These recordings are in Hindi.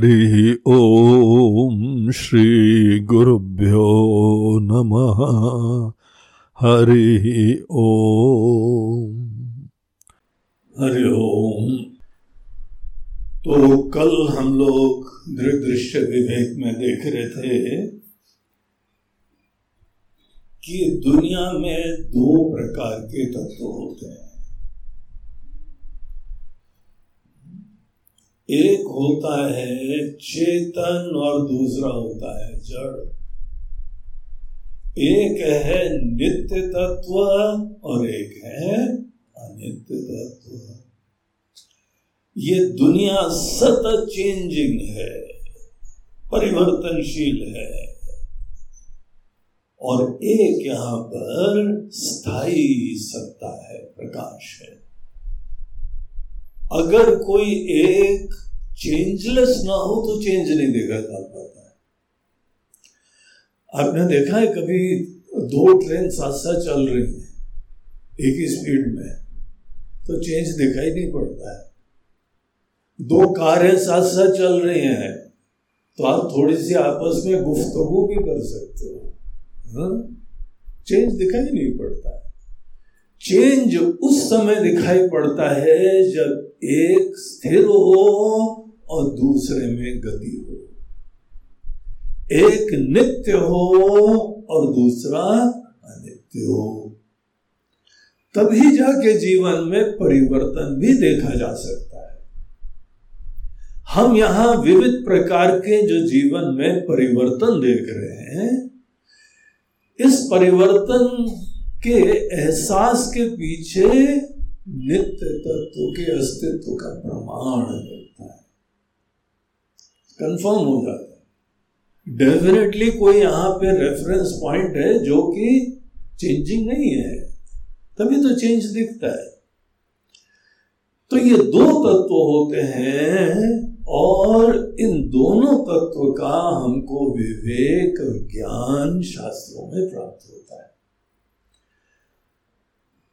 ॐ हरि ॐ श्रीगुरुभ्यो नमः। हरि ॐ हरिओम तो कल हम लोग दृढ़ दृश्य विवेक में देख रहे थे कि दुनिया में दो प्रकार के तत्व होते हैं एक होता है, चेतन और दूसरा होता है जड़। एक है नित्य तत्व और एक है अनित्य तत्व। ये दुनिया सतत चेंजिंग है, परिवर्तनशील है। और एक यहाँ पर स्थायी सत्ता है, प्रकाश है। अगर कोई एक चेंजलेस ना हो तो चेंज नहीं देखा जा पाता है। आपने देखा है कभी दो ट्रेन साथ साथ चल रही है, एक ही स्पीड में तो चेंज दिखाई नहीं पड़ता है। दो कारें साथ साथ चल रही हैं तो आप थोड़ी सी आपस में गुफ्तगु भी कर सकते हो हाँ? चेंज दिखाई नहीं पड़ता है। चेंज उस समय दिखाई पड़ता है जब एक स्थिर हो और दूसरे में गति हो। एक नित्य हो और दूसरा अनित्य हो। तभी जाके जीवन में परिवर्तन भी देखा जा सकता है। हम यहाँ विविध प्रकार के जो जीवन में परिवर्तन देख रहे हैं, इस परिवर्तन के एहसास के पीछे नित्य तत्व के अस्तित्व का प्रमाण है। कंफर्म हो जाता है। डेफिनेटली कोई यहाँ पे रेफरेंस पॉइंट है जो कि चेंजिंग नहीं है। तभी तो चेंज दिखता है। तो ये दो तत्व होते हैं और इन दोनों तत्व का हमको विवेक ज्ञान शास्त्रों में प्राप्त होता है।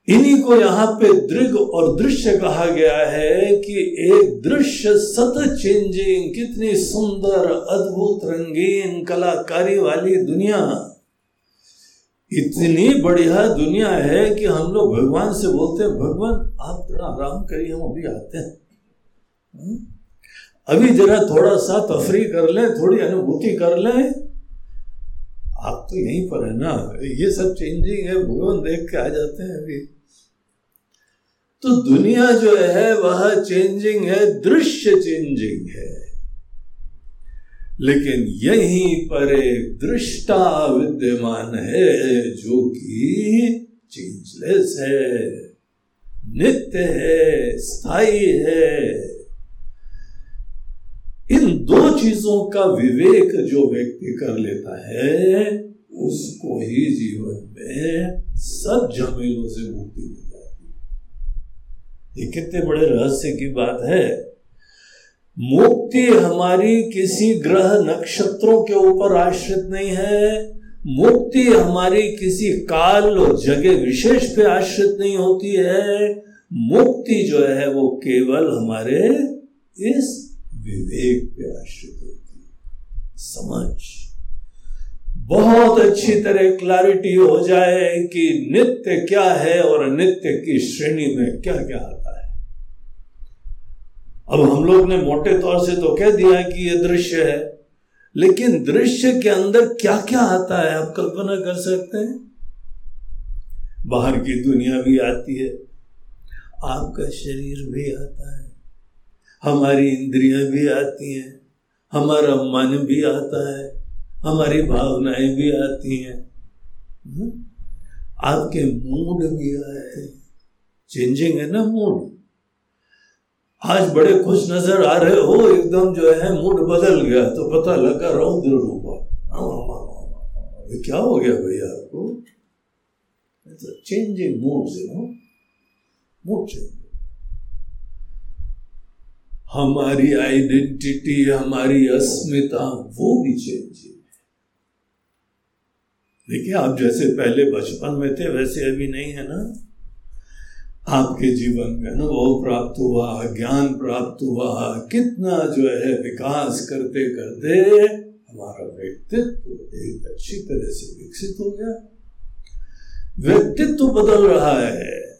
इन्हीं को यहाँ पे दृग और दृश्य कहा गया है कि एक दृश्य सत चेंजिंग, कितनी सुंदर, अद्भुत रंगीन कलाकारी वाली दुनिया। इतनी बढ़िया दुनिया है कि हम लोग भगवान से बोलते हैं, भगवान, आप थोड़ा आराम करिए, हम अभी आते हैं। हम्म? अभी जरा थोड़ा सा तफरी कर लें, थोड़ी अनुभूति कर लें। आप तो यहीं पर है ना। ये सब चेंजिंग है, भगवान देख के आ जाते हैं अभी। तो दुनिया जो है, वह चेंजिंग है, दृश्य चेंजिंग है। लेकिन यहीं पर एक दृष्टा विद्यमान है जो कि चेंजलेस है, नित्य है, स्थायी है। इन दो चीज़ों का विवेक जो व्यक्ति कर लेता है, उसको ही जीवन में सब झमेलों से मुक्ति मिलती ये कितने बड़े रहस्य की बात है। मुक्ति हमारी किसी ग्रह नक्षत्रों के ऊपर आश्रित नहीं है। मुक्ति हमारी किसी काल और जगह विशेष पे आश्रित नहीं होती है। मुक्ति जो है, वो केवल हमारे इस विवेक पे आश्रित होती है। समझ? बहुत अच्छी तरह क्लैरिटी हो जाए कि नित्य क्या है और नित्य की श्रेणी में क्या क्या अब हम लोग ने मोटे तौर से तो कह दिया कि ये दृश्य है, लेकिन दृश्य के अंदर क्या क्या आता है आप कल्पना कर सकते हैं? बाहर की दुनिया भी आती है, आपका शरीर भी आता है, हमारी इंद्रियाँ भी आती हैं, हमारा मन भी आता है, हमारी भावनाएँ भी आती हैं। हम्म? आपके मूड भी आते हैं। चेंजिंग है ना मूड? आज बड़े खुश नज़र आ रहे हो, एकदम जो है मूड बदल गया। तो पता लगा रौद्र रूप ये क्या हो गया भैया आपको? चेंजिंग मूड से नो? मूड चेंज हमारी आइडेंटिटी हमारी अस्मिता, वो भी चेंज है। देखिए, आप जैसे पहले बचपन में थे, वैसे अभी नहीं है ना? आपके जीवन में अनुभव प्राप्त हुआ, ज्ञान प्राप्त हुआ, कितना जो है विकास करते करते हमारा व्यक्तित्व एक अच्छी तरह से विकसित हो गया। व्यक्तित्व बदल रहा है।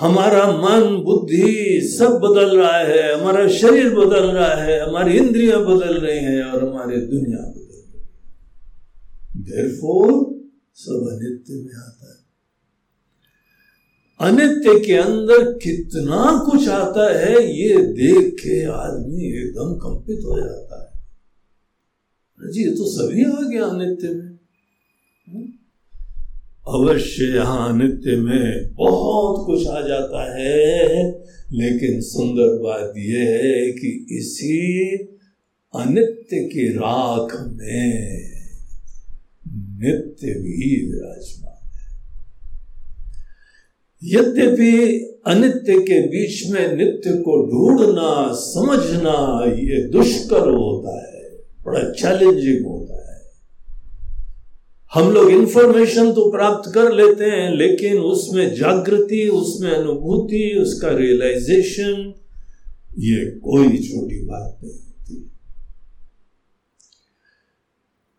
हमारा मन, बुद्धि सब बदल रहा है, हमारा शरीर बदल रहा है, हमारी इंद्रियाँ बदल रही हैं और हमारी दुनिया बदल रही है। देर सब अनित्य में आता है। अनित्य के अंदर कितना कुछ आता है, ये देख के आदमी एकदम कंपित हो जाता है। जी, ये तो सभी आ गया अनित्य में। हम्म? अवश्य यहाँ नित्य में बहुत कुछ आ जाता है। लेकिन सुंदर बात यह है कि इसी अनित्य की राख में नित्य भी विराजमान। यद्यपि अनित्य के बीच में नित्य को ढूंढना, समझना ये दुष्कर होता है, बड़ा चैलेंजिंग होता है। हम लोग इंफॉर्मेशन तो प्राप्त कर लेते हैं, लेकिन उसमें जागृति, उसमें अनुभूति, उसका रियलाइजेशन ये कोई छोटी बात नहीं।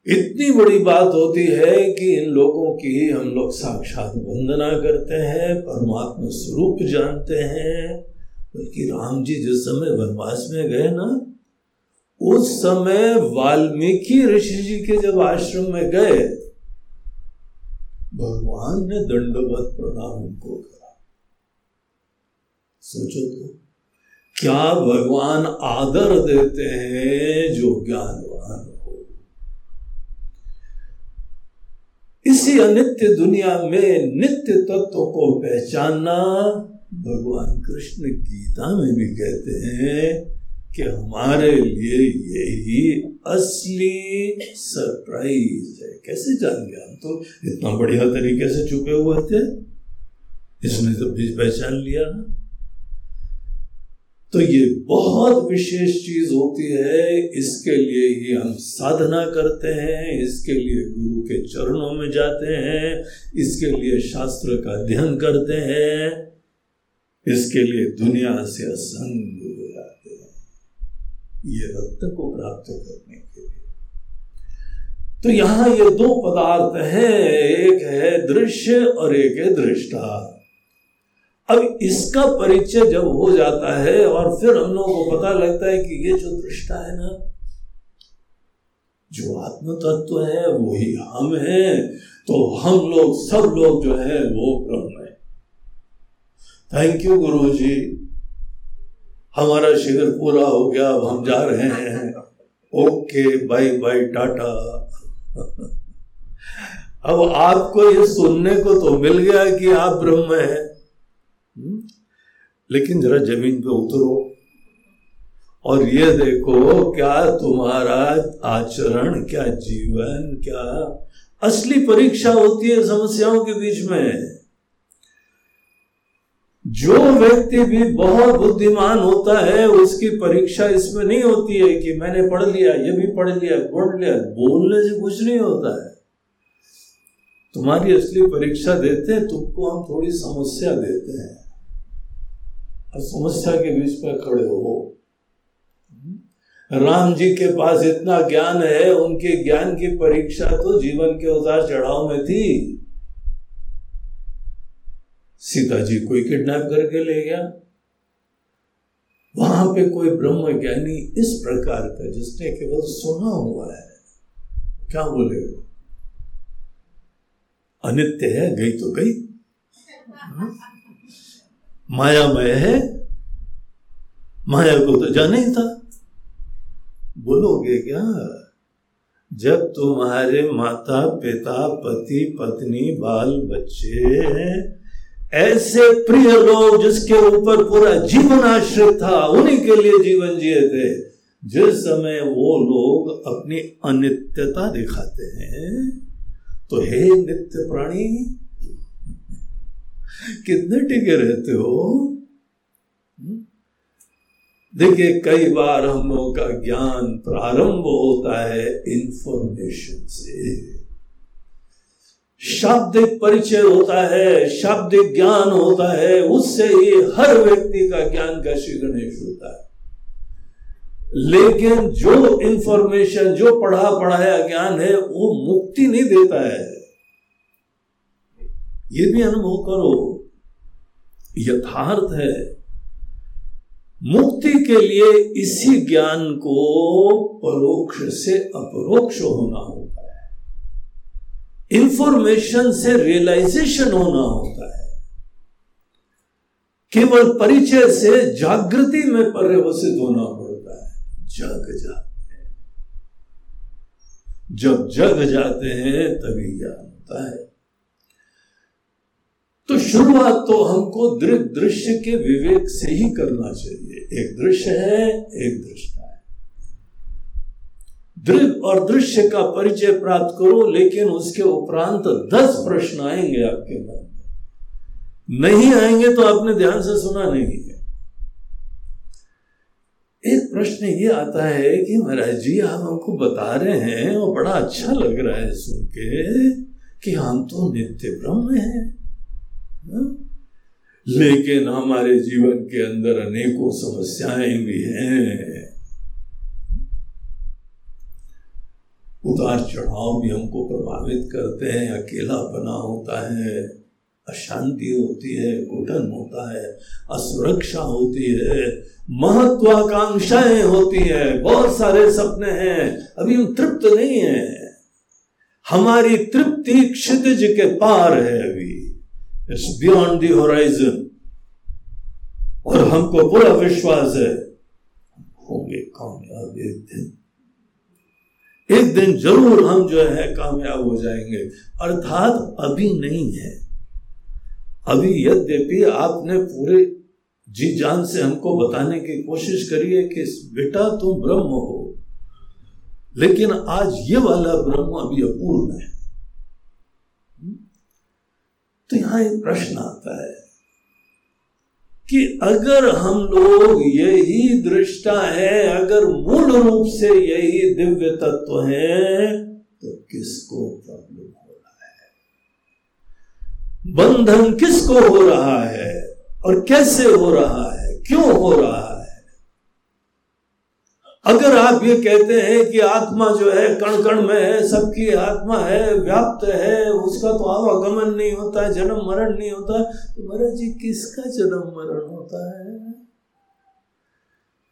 इतनी बड़ी बात होती है कि इन लोगों की हम लोग साक्षात वंदना करते हैं, परमात्मा स्वरूप जानते हैं। बल्कि राम जी जिस समय वनवास में गए ना, उस समय वाल्मीकि ऋषि जी के जब आश्रम में गए, भगवान ने दंडवत प्रणाम उनको करा। सोचो तो क्या भगवान आदर देते हैं जो ज्ञानवान इसी अनित्य दुनिया में नित्य तत्व को पहचानना भगवान कृष्ण गीता में भी कहते हैं कि हमारे लिए यही असली सरप्राइज़ है। कैसे जान गए हम तो? इतना बढ़िया तरीके से छुपे हुए थे। इसने तो भी पहचान लिया। ना तो ये बहुत विशेष चीज़ होती है, इसके लिए ही हम साधना करते हैं, इसके लिए गुरु के चरणों में जाते हैं, इसके लिए शास्त्र का अध्ययन करते हैं, इसके लिए दुनिया से असंग हो जाते हैं। ये रत्न को प्राप्त करने के लिए। तो यहाँ ये दो पदार्थ हैं, एक है दृश्य और एक है दृष्टा। अब इसका परिचय जब हो जाता है और फिर हम लोगों को पता लगता है कि ये जो दृष्टा है ना, जो आत्म तत्व है, वही हम हैं। तो हम लोग, सब लोग जो है, वो ब्रह्म है। थैंक यू गुरु जी हमारा शिविर पूरा हो गया, अब हम जा रहे हैं। Okay bye bye tata. अब आपको ये सुनने को तो मिल गया कि आप ब्रह्म हैं? लेकिन जरा ज़मीन पे उतरो। और ये देखो, क्या तुम्हारा आचरण, क्या जीवन, क्या असली परीक्षा होती है समस्याओं के बीच में। जो व्यक्ति भी बहुत बुद्धिमान होता है, उसकी परीक्षा इसमें नहीं होती है कि मैंने पढ़ लिया, ये भी पढ़ लिया पढ़ लिया, बोलने से कुछ नहीं होता है। तुम्हारी असली परीक्षा देते हैं, तुमको हम थोड़ी समस्या देते हैं। समस्या के बीच में खड़े हो। राम जी के पास इतना ज्ञान है उनके ज्ञान की परीक्षा तो जीवन के उतार चढ़ाव में थी। सीता जी कोई किडनैप करके ले गया। वहाँ पे कोई ब्रह्म ज्ञानी इस प्रकार का जिसने केवल सुना हुआ है क्या बोले? अनित्य है गई तो गई। मायामय है? माया को तो जाने ही था। बोलोगे क्या? जब तुम्हारे माता पिता, पति, पत्नी, बाल बच्चे ऐसे प्रिय लोग जिसके ऊपर पूरा जीवन आश्रित था, उन्हीं के लिए जीवन जिए थे, जिस समय वो लोग अपनी अनित्यता दिखाते हैं तो हे नित्य प्राणी कितने टिके रहते हो? हम्म? देखिए, कई बार हम लोगों का ज्ञान प्रारंभ होता है इंफॉर्मेशन से। शाब्दिक परिचय होता है, शाब्दिक ज्ञान होता है, उससे ही हर व्यक्ति का ज्ञान का श्री गणेश होता है। लेकिन जो इंफॉर्मेशन जो पढ़ा पढ़ाया ज्ञान है, वो मुक्ति नहीं देता है। ये भी अनुभव करो। यथार्थ है। मुक्ति के लिए इसी ज्ञान को परोक्ष से अपरोक्ष होना होता है। इंफॉर्मेशन से रियलाइजेशन होना होता है। केवल परिचय से जागृति में पर्यवसित होना पड़ता है। जग जाते हैं। जब जग जाते हैं, तभी ज्ञान होता है। शुरुआत तो हमको दृग दृश्य के विवेक से ही करना चाहिए। एक दृश्य है, एक दृष्टा है। दृग और दृश्य का परिचय प्राप्त करो, लेकिन उसके उपरांत दस प्रश्न आएँगे आपके मन में। नहीं आएँगे तो आपने ध्यान से सुना नहीं है। एक प्रश्न ये आता है कि महाराज जी, आप हमको बता रहे हैं, और बड़ा अच्छा लग रहा है सुन के, कि हम तो नित्य ब्रह्म हैं। लेकिन हमारे जीवन के अंदर अनेकों समस्याएँ भी हैं। उतार चढ़ाव भी हमको प्रभावित करते हैं, अकेला बना होता है, अशांति होती है, घुटन होता है, असुरक्षा होती है, महत्वाकांक्षाएँ होती है, बहुत सारे सपने हैं, अभी हम तृप्त नहीं है। हमारी तृप्ति क्षितिज के पार है अभी। इट्स बियॉन्ड दी होराइजन और हमको पूरा विश्वास है। होंगे कामयाब एक दिन। एक दिन ज़रूर हम जो है कामयाब हो जाएँगे। अर्थात अभी नहीं है। अभी यद्यपि आपने पूरे जी जान से हमको बताने की कोशिश करी है कि बेटा तुम ब्रह्म हो। लेकिन आज ये वाला ब्रह्म अभी अपूर्ण है। तो यहाँ एक प्रश्न आता है कि अगर हम लोग यही दृष्टा है, अगर मूल रूप से यही दिव्य तत्व है तो किसको प्रॉब्लम हो रहा है? बंधन किसको हो रहा है और कैसे हो रहा है? क्यों हो रहा है? अगर आप ये कहते हैं कि आत्मा जो है कण कण में है, सबकी आत्मा है, व्याप्त है, उसका तो आवागमन नहीं होता है जन्म मरण नहीं होता तो महाराज जी, किसका जन्म मरण होता है?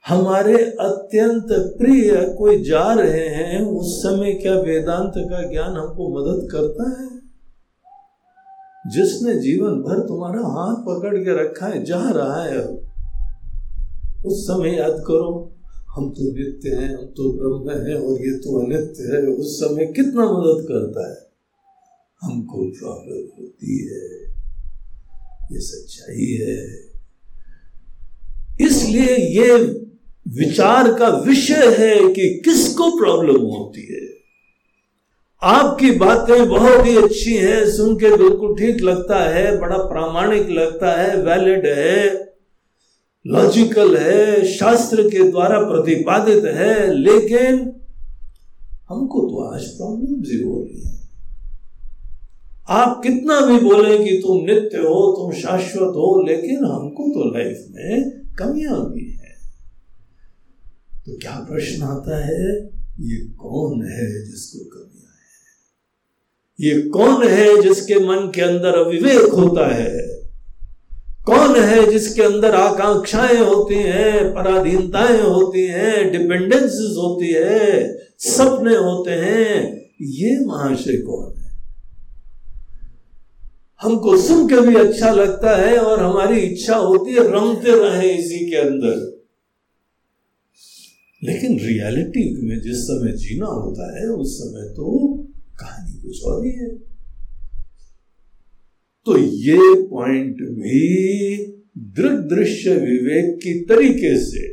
हमारे अत्यंत प्रिय कोई जा रहे हैं, उस समय क्या वेदांत का ज्ञान हमको मदद करता है? जिसने जीवन भर तुम्हारा हाथ पकड़ के रखा है, जा रहा है। उस समय याद करो हम तो नित्य हैं, हम तो ब्रह्म हैं और ये तो अनित्य है। उस समय कितना मदद करता है? हमको प्रॉब्लम होती है। ये सच्चाई है। इसलिए ये विचार का विषय है कि किसको प्रॉब्लम होती है। आपकी बातें बहुत ही अच्छी हैं, सुन के बिल्कुल ठीक लगता है, बड़ा प्रामाणिक लगता है वैलिड है। लॉजिकल है, शास्त्र के द्वारा प्रतिपादित है, लेकिन हमको तो आज प्रॉब्लम ही हो रही है। आप कितना भी बोले कि तुम नित्य हो, तुम शाश्वत हो, लेकिन हमको तो लाइफ में कमियाँ भी है। तो क्या प्रश्न आता है, ये कौन है जिसको कमियाँ है? ये कौन है जिसके मन के अंदर अविवेक होता है? कौन है जिसके अंदर आकांक्षाएँ होती हैं, पराधीनताएँ होती हैं डिपेंडेंसेस होती है, सपने होते हैं? ये महाशय कौन है? हमको सुन के भी अच्छा लगता है और हमारी इच्छा होती है, रमते रहे इसी के अंदर। लेकिन रियलिटी में जिस समय जीना होता है, उस समय तो कहानी कुछ और ही है। तो ये पॉइंट भी दृग दृश्य विवेक की तरीके से,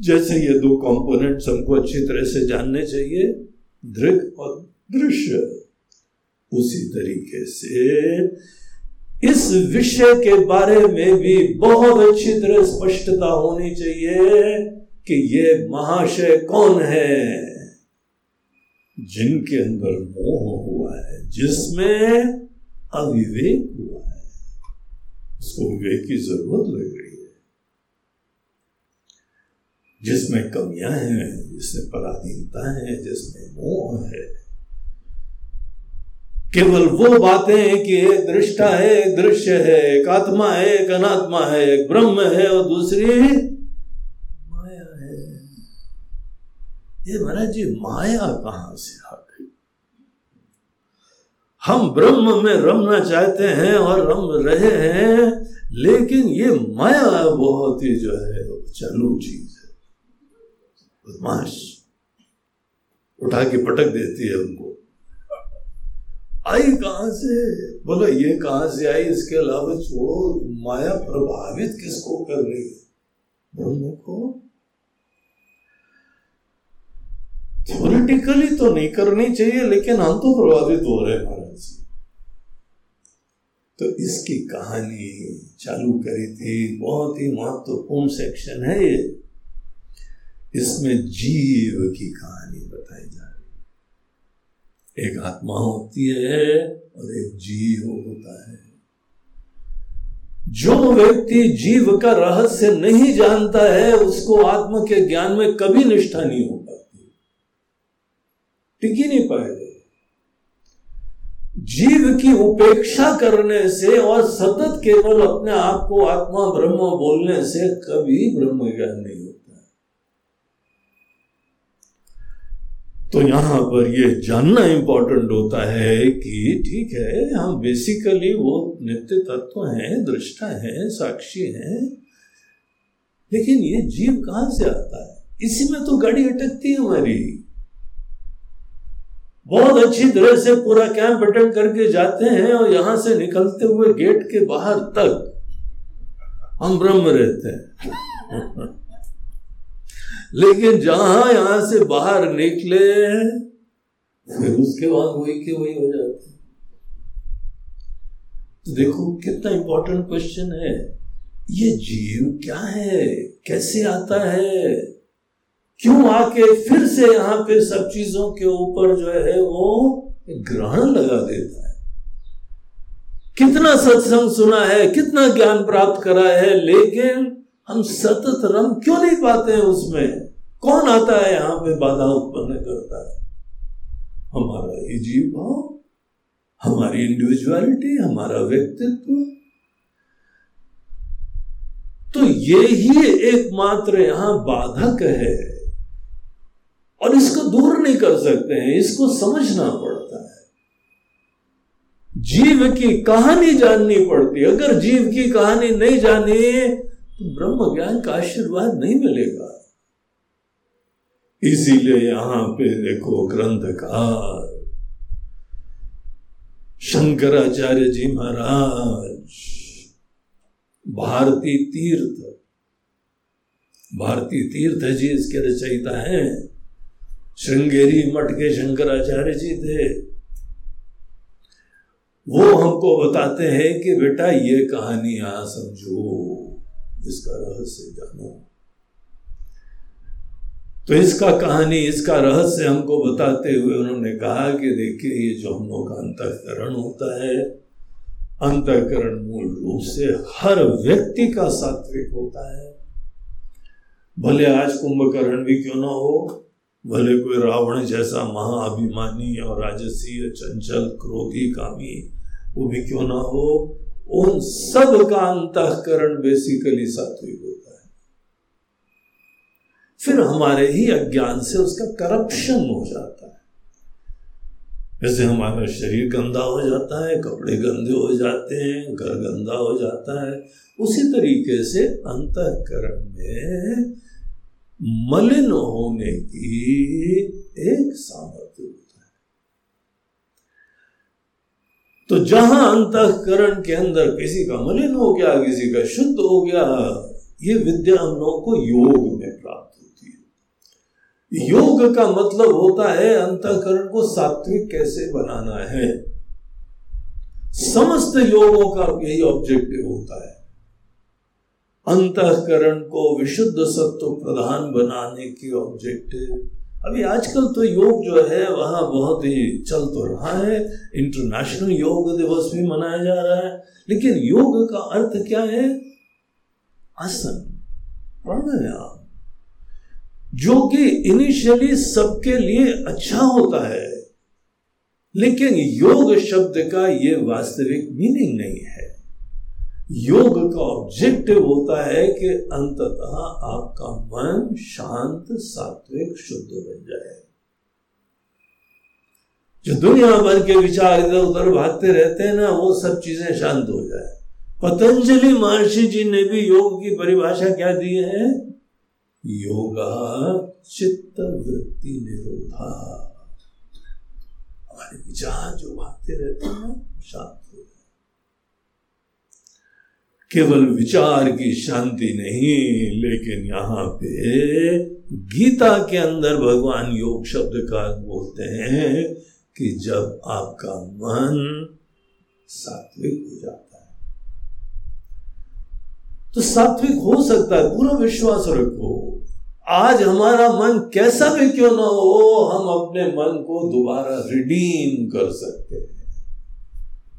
जैसे ये दो कंपोनेंट्स हमको अच्छी तरह से जानने चाहिए, दृग और दृश्य। उसी तरीके से इस विषय के बारे में भी बहुत अच्छी तरह स्पष्टता होनी चाहिए कि ये महाशय कौन है, जिनके अंदर मोह हुआ है, जिसमें अविवेक हुआ है। उसको विवेक की ज़रूरत लग रही है। जिसमें कमियाँ हैं, जिसमें पराधीनता है, जिसमें मोह है, केवल वो बातें कि एक दृष्टा है, एक दृश्य है, एक आत्मा है, एक अनात्मा है, एक ब्रह्म है और दूसरी माया है। ये महाराज जी, माया कहाँ से आ हम ब्रह्म में रमना चाहते हैं और रम रहे हैं, लेकिन ये माया बहुत ही जो है चालू चीज़ है। बदमाश। उठा के पटक देती है उनको। आई कहाँ से? बोला, ये कहाँ से आई? इसके अलावा छोड़ो, माया प्रभावित किसको कर रही है ब्रह्म को? थ्योरिटिकली तो नहीं करनी चाहिए, लेकिन हम तो प्रभावित हो रहे हैं। तो इसकी कहानी चालू करी थी। बहुत ही महत्वपूर्ण सेक्शन है ये। इसमें जीव की कहानी बताई जा रही एक आत्मा होती है और एक जीव होता है। जो व्यक्ति जीव का रहस्य नहीं जानता है, उसको आत्म के ज्ञान में कभी निष्ठा नहीं हो पाती। टिक नहीं पाएगा। जीव की उपेक्षा करने से और सतत केवल अपने आप को आत्मा ब्रह्म बोलने से कभी ब्रह्म ज्ञान नहीं होता। तो यहाँ पर यह जानना इंपॉर्टेंट होता है कि ठीक है, हम बेसिकली वो नित्य तत्व हैं, दृष्टा हैं, साक्षी हैं, लेकिन ये जीव कहाँ से आता है? इसी में तो गाड़ी अटकती है हमारी। बहुत अच्छी तरह से पूरा कैंप अटेंड करके जाते हैं और यहाँ से निकलते हुए गेट के बाहर तक हम ब्रह्म रहते हैं। लेकिन जहाँ यहाँ से बाहर निकले, फिर उसके बाद वही के वही हो जाते तो देखो कितना इंपॉर्टेंट क्वेश्चन है। ये जीव क्या है? कैसे आता है? क्यों आके फिर से यहाँ पे सब चीज़ों के ऊपर जो है वो ग्रहण लगा देता है? कितना सत्संग सुना है, कितना ज्ञान प्राप्त करा है, लेकिन हम सतत रम क्यों नहीं पाते हैं उसमें? कौन आता है यहाँ पे बाधा उत्पन्न करता है? हमारा ये जीव भाव, हमारी इंडिविजुअलिटी हमारा व्यक्तित्व। तो ये ही एकमात्र यहाँ बाधक है। और इसको दूर नहीं कर सकते हैं, इसको समझना पड़ता है। जीव की कहानी जाननी पड़ती है। अगर जीव की कहानी नहीं जानी तो ब्रह्म ज्ञान का आशीर्वाद नहीं मिलेगा। इसीलिए यहाँ पे देखो ग्रंथकार, शंकराचार्य जी महाराज, भारती तीर्थ भारती तीर्थ जी इसके रचयिता हैं। श्रृंगेरी मठ के शंकराचार्य जी थे। वो हमको बताते हैं कि बेटा ये कहानी यहाँ समझो, इसका रहस्य जानो। तो इसका कहानी, इसका रहस्य हमको बताते हुए उन्होंने कहा कि देखिए, ये जो हम लोग का अंतकरण होता है, अंतकरण मूल रूप से हर व्यक्ति का सात्विक होता है। भले आज कुंभकर्ण भी क्यों ना हो भले कोई रावण जैसा महाअभिमानी और राजसीय चंचल, क्रोधी, कामी, वो भी क्यों ना हो? उन सब का अंतकरण बेसिकली सात्विक होता है। फिर हमारे ही अज्ञान से उसका करप्शन हो जाता है। जैसे हमारा शरीर गंदा हो जाता है, कपड़े गंदे हो जाते हैं, घर गंदा हो जाता है। उसी तरीके से अंतकरण में मलिन होने की एक सामर्थ्य होता है। तो जहाँ अंतकरण के अंदर किसी का मलिन हो गया, किसी का शुद्ध हो गया, ये विद्या हम लोगों को योग में प्राप्त होती है। योग का मतलब होता है अंतकरण को सात्विक कैसे बनाना है। समस्त योगों का यही ऑब्जेक्टिव होता है। अंतकरण को विशुद्ध सत्व प्रधान बनाने की ऑब्जेक्टिव अभी आजकल तो योग जो है, वहाँ बहुत ही चल तो रहा है। इंटरनेशनल योग दिवस भी मनाया जा रहा है। लेकिन योग का अर्थ क्या है? आसन, प्राणायाम। जो कि इनिशियली सबके लिए अच्छा होता है, लेकिन योग शब्द का यह वास्तविक मीनिंग नहीं है। योग का ऑब्जेक्टिव होता है कि अंततः आपका मन शांत, सात्विक, शुद्ध बन जाए। जो दुनिया भर के विचार इधर उधर भागते रहते हैं ना, वो सब चीज़ें शांत हो जाए। पतंजलि महर्षि जी ने भी योग की परिभाषा क्या दी है? योगा चित्त वृत्ति निरोधा हमारे विचार जो भागते रहते हैं शांत केवल विचार की शांति नहीं, लेकिन यहाँ पे गीता के अंदर भगवान योग शब्द का बोलते हैं कि जब आपका मन सात्विक हो जाता है तो सात्विक हो सकता है। पूरा विश्वास रखो, आज हमारा मन कैसा भी क्यों ना हो, हम अपने मन को दोबारा रिडीम कर सकते हैं।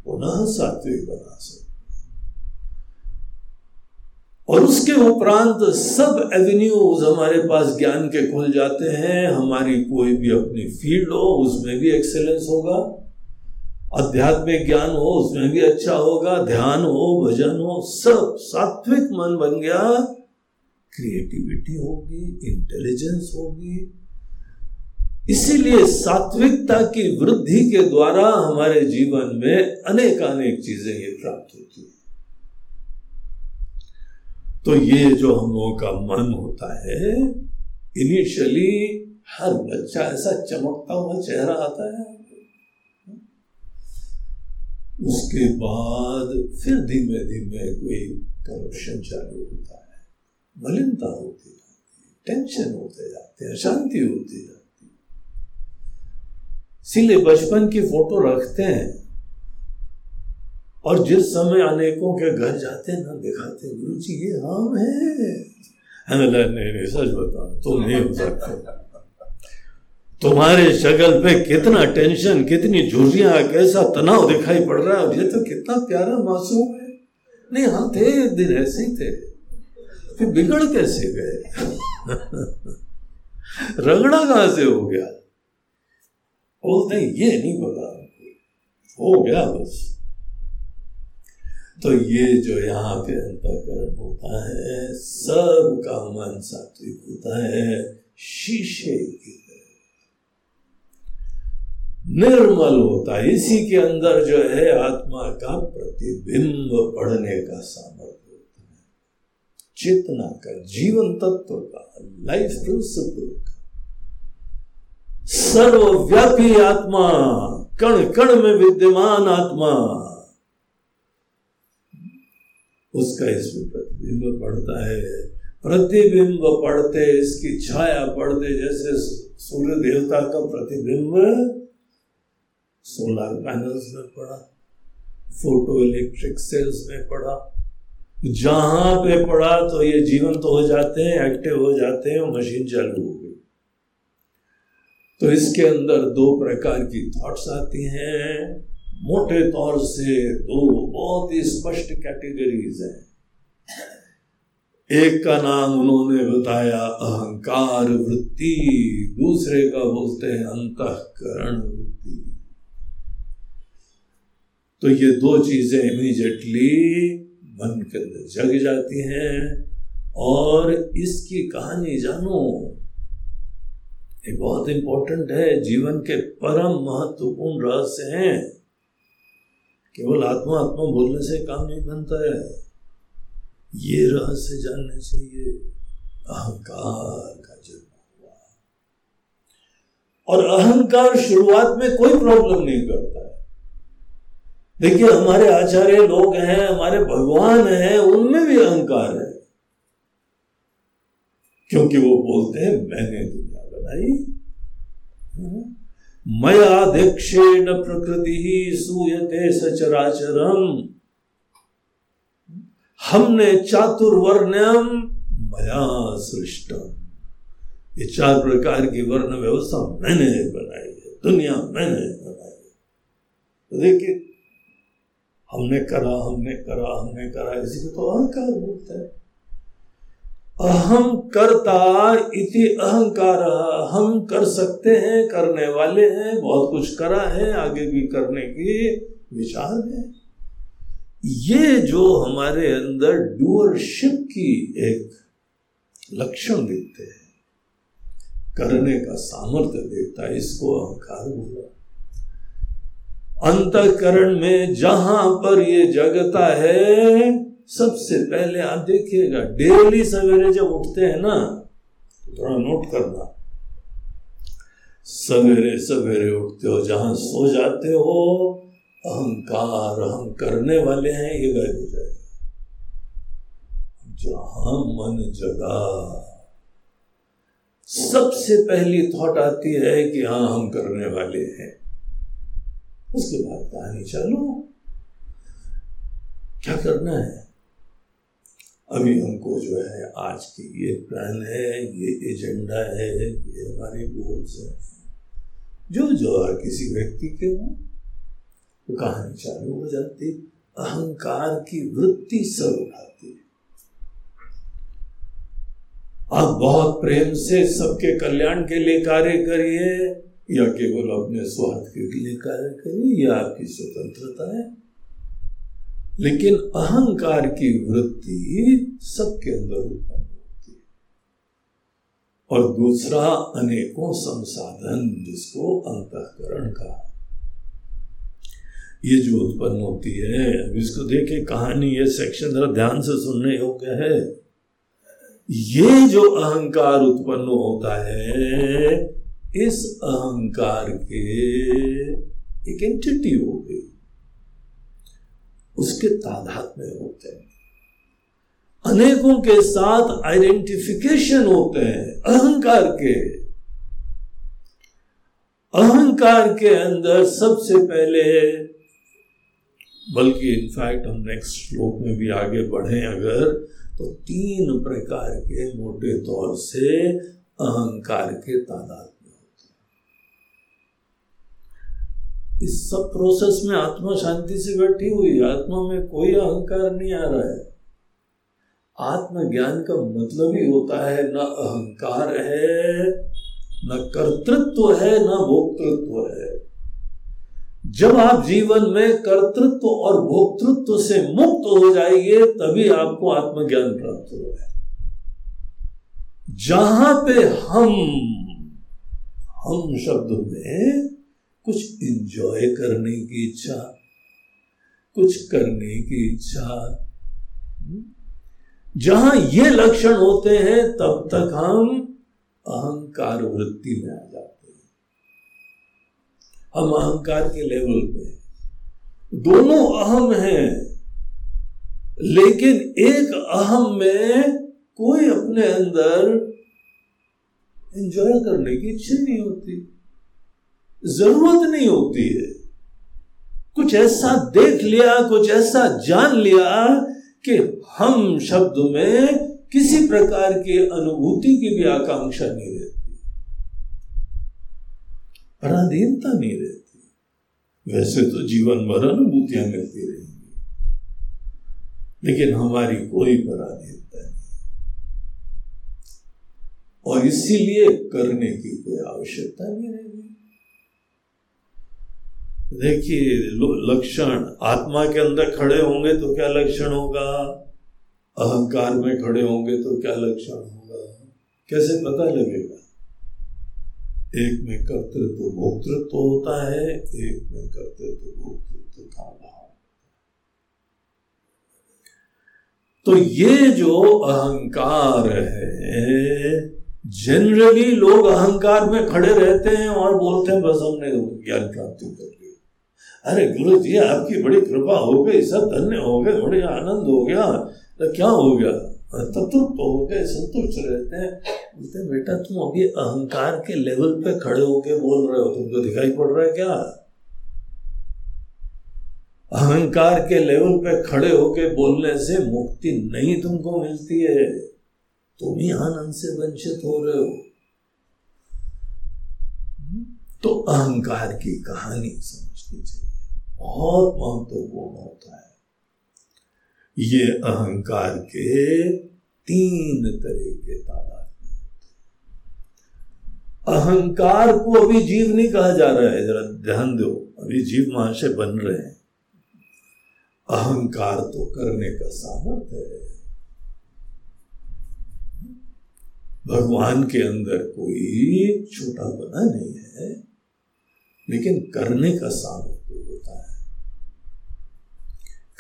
पुनः सात्विक बना सकते। और उसके उपरांत सब एवेन्यूज हमारे पास ज्ञान के खुल जाते हैं। हमारी कोई भी अपनी फ़ील्ड हो, उसमें भी एक्सेलेंस होगा। आध्यात्मिक ज्ञान हो, उसमें भी अच्छा होगा। ध्यान हो, भजन हो, सब सात्विक मन बन गया। क्रिएटिविटी होगी इंटेलिजेंस होगी। इसीलिए सात्विकता की वृद्धि के द्वारा हमारे जीवन में अनेक अनेक चीज़ें ये प्राप्त होती है। तो ये जो हम लोगों का मन होता है इनिशियली हर बच्चा ऐसा चमकता हुआ चेहरा आता है। उसके बाद फिर धीमे धीमे कोई करप्शन चालू होता है, मलिनता होती जाती है टेंशन होते जाते हैं, अशांति होती जाती है। इसीलिए बचपन की फ़ोटो रखते हैं। और जिस समय अनेकों के घर जाते ना, दिखाते, गुरु जी, ये हम है। नहीं नहीं सच बताओ तुम नहीं हो सकते तुम्हारे शक्ल पे कितना टेंशन, कितनी झुर्रियाँ, कैसा तनाव दिखाई पड़ रहा है ये तो कितना प्यारा मासूम है। नहीं, हम थे दिन, ऐसे ही थे। फिर बिगड़ कैसे गए? रगड़ा कहाँ से हो गया? बोलते ये नहीं पता। हो गया बस। तो ये जो यहाँ पे अंतकरण होता है सब का मन सात्विक होता है, शीशे की निर्मल होता है। इसी के अंदर जो है, आत्मा का प्रतिबिंब पढ़ने का सामर्थ्य होता है। चेतना का, जीवन तत्व का लाइफ प्रिंसिपल का। सर्वव्यापी आत्मा कण कण में विद्यमान आत्मा। उसका इसमें प्रतिबिंब पड़ता है। प्रतिबिंब पड़ते, इसकी छाया पड़ते, जैसे सूर्य देवता का प्रतिबिंब सोलर पैनल्स में पड़ा फ़ोटो इलेक्ट्रिक सेल्स में पड़ा। जहाँ पे पड़ा तो ये जीवन तो हो जाते हैं एक्टिव हो जाते हैं, और मशीन चालू हो गई। तो इसके अंदर दो प्रकार की थॉट्स आती हैं। मोटे तौर से दो बहुत ही स्पष्ट कैटेगरीज हैं। एक का नाम उन्होंने बताया, अहंकार वृत्ति, दूसरे का बोलते हैं अंतकरण वृत्ति। तो ये दो चीज़ें इमीजिएटली मन के अंदर जग जाती हैं और इसकी कहानी जानो, ये बहुत इंपॉर्टेंट है, जीवन के परम महत्वपूर्ण रहस्य हैं। केवल आत्मा आत्मा बोलने से काम नहीं बनता है। ये रहस्य जानने से ये अहंकार का जन्म हुआ। और अहंकार शुरुआत में कोई प्रॉब्लम नहीं करता है। देखिए, हमारे आचार्य लोग हैं, हमारे भगवान हैं, उनमें भी अहंकार है। क्योंकि वो बोलते हैं, मैंने दुनिया बनाई मया दीक्षेण प्रकृति ही सूयते सचराचरम। हमने चातुर्वर्ण्यम मया सृष्टम। ये चार प्रकार की वर्ण व्यवस्था मैंने बनाई है, दुनिया मैंने बनाई है। तो देखिए, हमने करा हमने करा हमने करा, इसी को तो अहंकार बोलते हैं। अहम करता इति अहंकार। हम कर सकते हैं, करने वाले हैं, बहुत कुछ करा है, आगे भी करने की विचार है। ये जो हमारे अंदर डूअरशिप की एक लक्षण देखते हैं, करने का सामर्थ्य देता है, इसको अहंकार बोला। अंतकरण में जहाँ पर ये जगता है सबसे पहले आप देखिएगा डेली सवेरे जब उठते हैं ना तो थोड़ा नोट करना। सवेरे सवेरे उठते हो, जहाँ सो जाते हो, अहंकार हम करने वाले हैं, ये गायब हो जाएगा। जहाँ मन जगा, सबसे पहली थॉट आती है कि हाँ हम करने वाले हैं। उसके बाद कहानी चालू। क्या करना है? अभी हमको जो है आज की ये प्लान है, ये एजेंडा है, ये हमारे गोल्स है। जो जो हर किसी व्यक्ति के हो तो कहानी चालू हो जाती, अहंकार की वृत्ति सर उठाती। आप बहुत प्रेम से सबके कल्याण के लिए कार्य करिए, या केवल अपने स्वार्थ के लिए कार्य करिए यह आपकी स्वतंत्रता है। लेकिन अहंकार की वृत्ति सबके अंदर उत्पन्न होती है। और दूसरा, अनेकों संसाधन जिसको अंतकरण का ये जो उत्पन्न होती है इसको देखे, कहानी, ये सेक्शन जरा ध्यान से सुनने योग्य है। ये जो अहंकार उत्पन्न होता है, इस अहंकार के एक एंटिटी हो गई। उसके तादाद में होते हैं। अनेकों के साथ आइडेंटिफिकेशन होते हैं, अहंकार के। अहंकार के अंदर सबसे पहले बल्कि इनफैक्ट हम नेक्स्ट श्लोक में भी आगे बढ़े अगर तो तीन प्रकार के मोटे तौर से अहंकार के तादाद में होते हैं इस सब प्रोसेस में आत्मा शांति से बैठी हुई आत्मा में कोई अहंकार नहीं आ रहा है। आत्मज्ञान का मतलब ही होता है न अहंकार है, न कर्तृत्व है, न भोक्तृत्व है। जब आप जीवन में कर्तृत्व और भोक्तृत्व से मुक्त हो जाएँगे तभी आपको आत्मज्ञान प्राप्त होगा। जहाँ पे हम हम शब्द में कुछ इंजॉय करने की इच्छा, कुछ करने की इच्छा। जहाँ ये लक्षण होते हैं, तब तक हम अहंकार वृत्ति में आ जाते हैं। हम अहंकार के लेवल पे दोनों अहम हैं, लेकिन एक अहम में कोई अपने अंदर एंजॉय करने की इच्छा नहीं होती। ज़रूरत नहीं होती है। कुछ ऐसा देख लिया, कुछ ऐसा जान लिया कि हम शब्द में किसी प्रकार की अनुभूति की भी आकांक्षा नहीं रहती। पराधीनता नहीं रहती। वैसे तो जीवन भर अनुभूतियाँ मिलती रहेंगी। लेकिन हमारी कोई पराधीनता नहीं। और इसीलिए करने की कोई आवश्यकता नहीं रहेगी। देखिए लक्षण, आत्मा के अंदर खड़े होंगे तो क्या लक्षण होगा? अहंकार में खड़े होंगे तो क्या लक्षण होगा? कैसे पता लगेगा? एक में कर्तृत्व, भोक्तृत्व होता है, एक में कर्तृत्व, भोक्तृत्व का भाव तो ये जो अहंकार है जनरली लोग अहंकार में खड़े रहते हैं और बोलते हैं, बस हमने ज्ञान प्राप्ति कर अरे गुरु जी आपकी बड़ी कृपा हो गई, सब धन्य हो गए, बड़े आनंद हो गया। तो क्या हो गया? तत्व हो गए, संतुष्ट रहते हैं। बोलते बेटा, तुम अभी अहंकार के लेवल पे खड़े होके बोल रहे हो, तुमको दिखाई पड़ रहा है क्या? अहंकार के लेवल पे खड़े होके बोलने से मुक्ति नहीं तुमको मिलती है। तुम ही आनंद से वंचित हो रहे हो। तो अहंकार की कहानी समझनी चाहिए बहुत महत्वपूर्ण होता है। ये अहंकार के तीन तरह के तादाद अहंकार को अभी जीव नहीं कहा जा रहा है, जरा ध्यान दो, अभी जीव महाशय बन रहे हैं। अहंकार तो करने का सामर्थ्य है। भगवान के अंदर कोई छोटा बना नहीं है, लेकिन करने का सामर्थ्य होता है।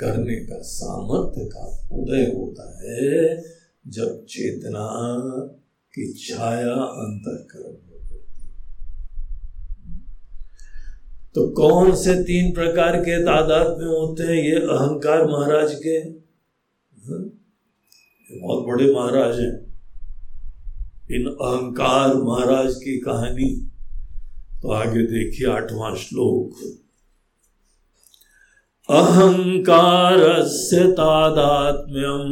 करने का सामर्थ्य का उदय होता है जब चेतना की छाया अंतकरण तो कौन से तीन प्रकार के तादाद में होते हैं? ये अहंकार महाराज के। हाँ? बहुत बड़े महाराज हैं। इन अहंकार महाराज की कहानी। तो आगे देखिए आठवां श्लोक। अहंकार से तादात्म्यम।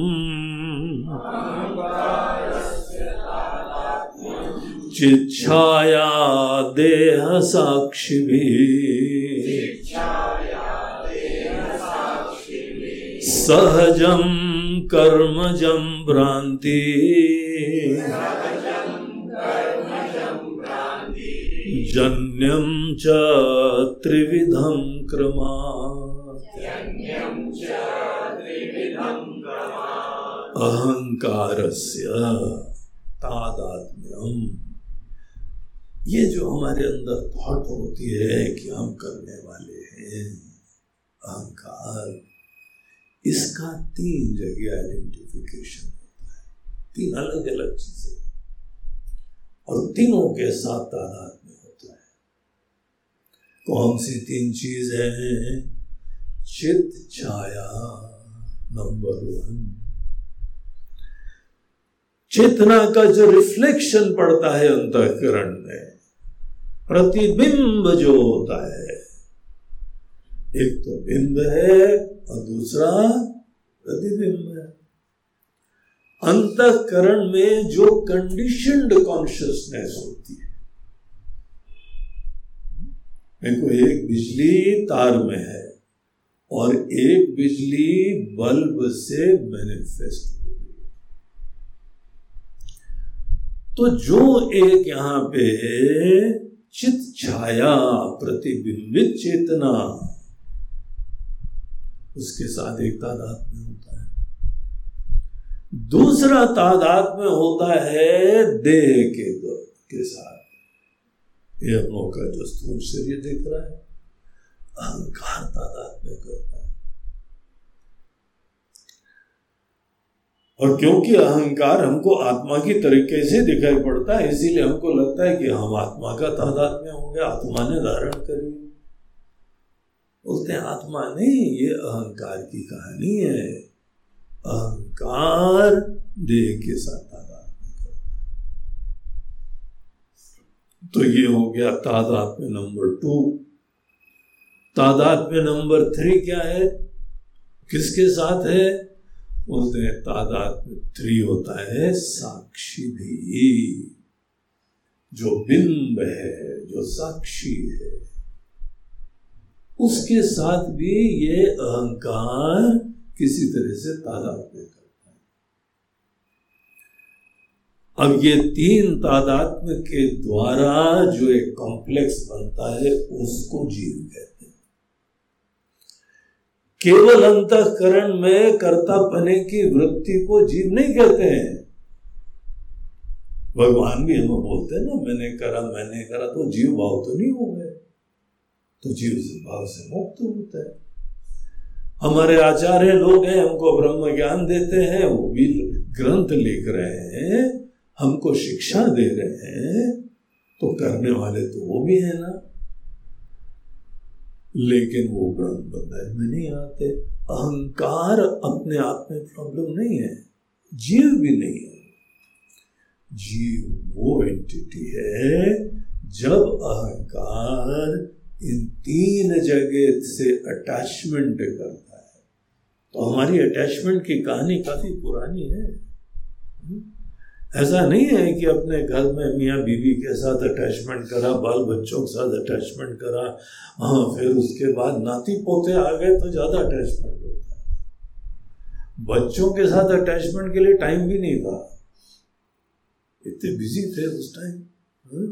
चिच्छाया देह साक्षी भी सहजम कर्मजम भ्रांति जन्यम च त्रिविधम क्रमा। अहंकारस्य तादात्म्यम। ये जो हमारे अंदर थॉट होती है कि हम करने वाले हैं, अहंकार, इसका तीन जगह आइडेंटिफिकेशन होता है। तीन अलग अलग चीज़ें। और तीनों के साथ तादाद में होता है। कौन सी तीन चीज़ है? चित छाया नंबर वन चेतना का जो रिफ्लेक्शन पड़ता है अंतकरण में, प्रतिबिंब जो होता है, एक तो बिंब है और दूसरा प्रतिबिंब है। अंतकरण में जो कंडीशनड कॉन्शियसनेस होती है। देखो एक बिजली तार में है। और एक बिजली बल्ब से मैनिफेस्ट तो जो एक यहाँ पे चित छाया, प्रतिबिंबित चेतना, उसके साथ एक तादाद में होता है। दूसरा तादाद में होता है देह के के साथ। ये लोग का जो स्थूल शरीर दिख रहा है। अहंकार तादाद में करता है। और क्योंकि अहंकार हमको आत्मा की तरीके से दिखाई पड़ता है, इसीलिए हमको लगता है कि हम आत्मा का तादाद में होंगे, आत्मा ने धारण करी। बोलते हैं, आत्मा नहीं, ये अहंकार की कहानी है। अहंकार देह के साथ तादाद करता है। तो ये हो गया तादाद में नंबर टू। तादाद में नंबर थ्री क्या है? किसके साथ है? बोलते हैं, तादाद में थ्री होता है साक्षी भी। जो बिंब है, जो साक्षी है, उसके साथ भी ये अहंकार किसी तरह से तादाद में करता है। अब ये तीन तादात्म के द्वारा जो एक कॉम्प्लेक्स बनता है, उसको जीव कहते हैं। केवल अंतकरण में कर्ता पने की वृत्ति को जीव नहीं कहते हैं। भगवान भी हमें बोलते हैं ना, मैंने करा मैंने करा तो जीव भाव तो नहीं हो गए। तो जीव भाव से मुक्त होता है। हमारे आचार्य लोग हैं, हमको ब्रह्म ज्ञान देते हैं, वो भी ग्रंथ लिख रहे हैं, हमको शिक्षा दे रहे हैं तो करने वाले तो वो भी है ना। लेकिन वो ग्रंथ बंधन में नहीं आते अहंकार अपने आप में प्रॉब्लम नहीं है, जीव भी नहीं है। जीव वो एंटिटी है, जब अहंकार इन तीन जगह से अटैचमेंट करता है। तो हमारी अटैचमेंट की कहानी काफ़ी पुरानी है। ऐसा नहीं है कि अपने घर में मियाँ बीवी के साथ अटैचमेंट करा, बाल बच्चों के साथ अटैचमेंट करा हाँ फिर उसके बाद नाती पोते आ गए तो ज़्यादा अटैचमेंट होता है बच्चों के साथ अटैचमेंट के लिए टाइम भी नहीं था इतने बिज़ी थे उस टाइम हाँ?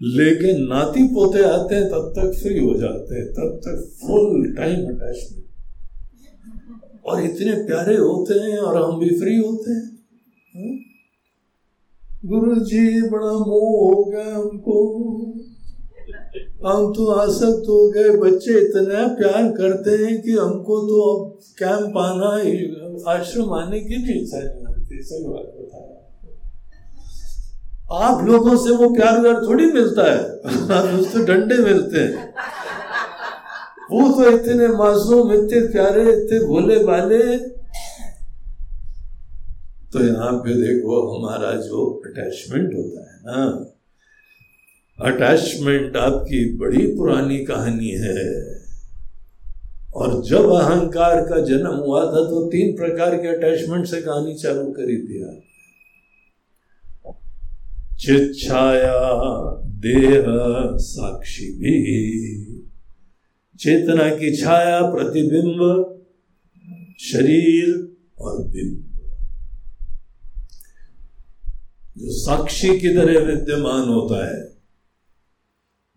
लेकिन नाती पोते आते हैं, तब तक फ्री हो जाते हैं, तब तक फुल टाइम अटैचमेंट और इतने प्यारे होते हैं और हम भी फ्री होते हैं हाँ? गुरु जी बड़ा मोह हो गया हमको हम तो आसक्त हो गए, बच्चे इतना प्यार करते हैं कि हमको तो अब कैंप आना आश्रम आने की भी इच्छा नहीं होती, सही बात बताया। आप लोगों से वो प्यार व्यार थोड़ी मिलता है उससे डंडे मिलते हैं। वो तो इतने मासूम, इतने प्यारे, इतने भोले भाले तो यहाँ पे देखो हमारा जो अटैचमेंट होता है ना। अटैचमेंट आपकी बड़ी पुरानी कहानी है। और जब अहंकार का जन्म हुआ था तो तीन प्रकार के अटैचमेंट से कहानी चालू करी थी चित छाया देह, साक्षी भी। चेतना की छाया, प्रतिबिंब, शरीर और बिंब। जो साक्षी की तरह विद्यमान होता है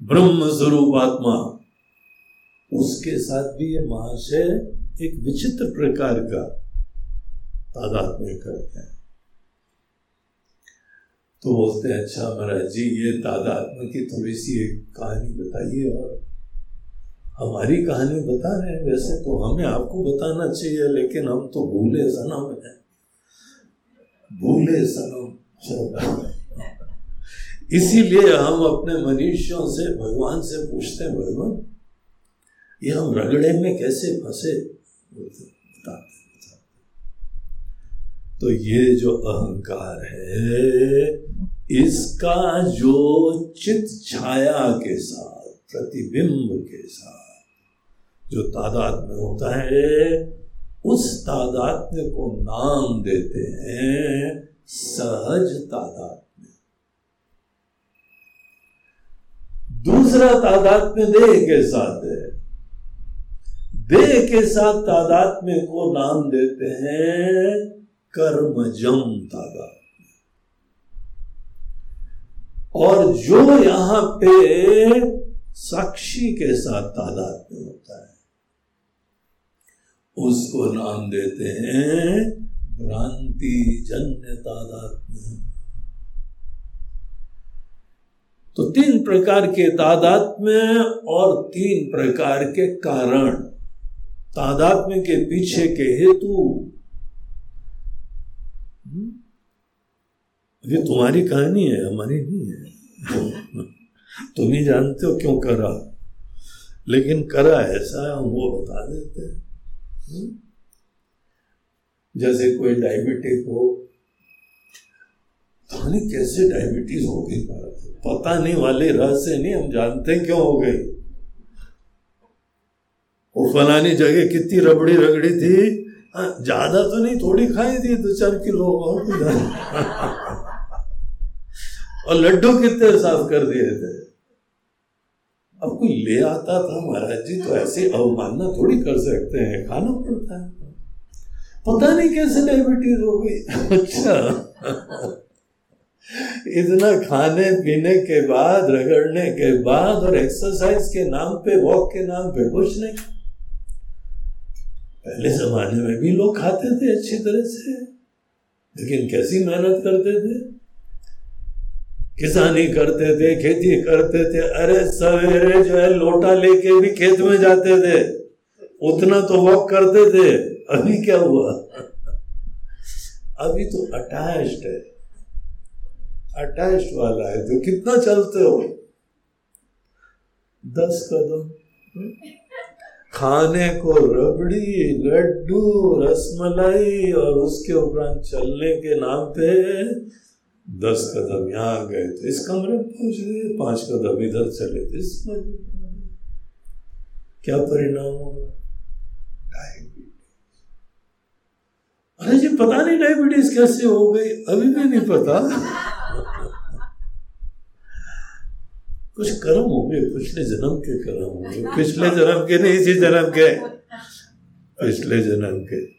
ब्रह्म स्वरूप आत्मा उसके साथ भी ये महाशय एक विचित्र प्रकार का तादात्म्य करते हैं। तो बोलते हैं अच्छा महाराज जी, ये तादात्म्य की थोड़ी सी एक कहानी बताइए और हमारी कहानी बता रहे हैं। वैसे तो हमें आपको बताना चाहिए, लेकिन हम तो भूले सनम है। भूले सनम। इसीलिए हम अपने मनुष्यों से, भगवान से पूछते हैं, भगवान, ये हम रगड़े में कैसे फंसे? बताते तो ये जो अहंकार है, इसका जो चित छाया के साथ, प्रतिबिंब के साथ, जो तादाद में होता है, उस तादाद को नाम देते हैं सहज तादात्म्य दूसरा तादात्म्य देह के साथ है। देह के साथ तादात्म्य को नाम देते हैं कर्मजम तादात्म्य और जो यहाँ पे साक्षी के साथ तादात्म्य होता है, उसको नाम देते हैं भ्रांति जन्य तादात्म्य तो तीन प्रकार के तादात्म्य और तीन प्रकार के कारण। तादात्म्य के पीछे के हेतु। हम्म? ये तुम्हारी कहानी है, हमारी नहीं है। तुम ही जानते हो क्यों करा। लेकिन करा ऐसा हम वो बता देते हैं। हम्म? जैसे कोई डायबिटिक हो तो कैसे डायबिटीज़ हो गई पता नहीं वाले रहस्य नहीं हम जानते क्यों हो गई। वो फलानी जगह कितनी रबड़ी रगड़ी थी। हाँ, ज़्यादा तो नहीं थोड़ी खाई थी दो चार किलो और और लड्डू कितने साफ़ कर दिए थे। अब कोई ले आता था महाराज जी तो ऐसी अवमानना थोड़ी कर सकते हैं खाना पड़ता है। पता नहीं कैसे डायबिटीज़ हो गई। अच्छा। इतना खाने पीने के बाद, रगड़ने के बाद और एक्सरसाइज के नाम पे वॉक के नाम पे कुछ नहीं। पहले जमाने में भी लोग खाते थे अच्छी तरह से, लेकिन कैसी मेहनत करते थे? किसानी करते थे, खेती करते थे। अरे, सवेरे जो है लोटा लेके भी खेत में जाते थे। उतना तो वॉक करते थे। अभी क्या हुआ? अभी तो अटैच्ड है। अटैच वाला है। तो कितना चलते हो? दस कदम। खाने को रबड़ी, लड्डू, रसमलाई और उसके उपरांत चलने के नाम पे दस कदम यहाँ गए थे। इस कमरे में पहुँच गए, पाँच कदम इधर चले थे। इस क्या परिणाम होगा? अरे जी, पता नहीं डायबिटीज़ कैसे हो गई? अभी भी नहीं पता। कुछ कर्म हो गए पिछले जन्म के कर्म हो गए पिछले जन्म के नहीं, इसी जन्म के। पिछले जन्म के।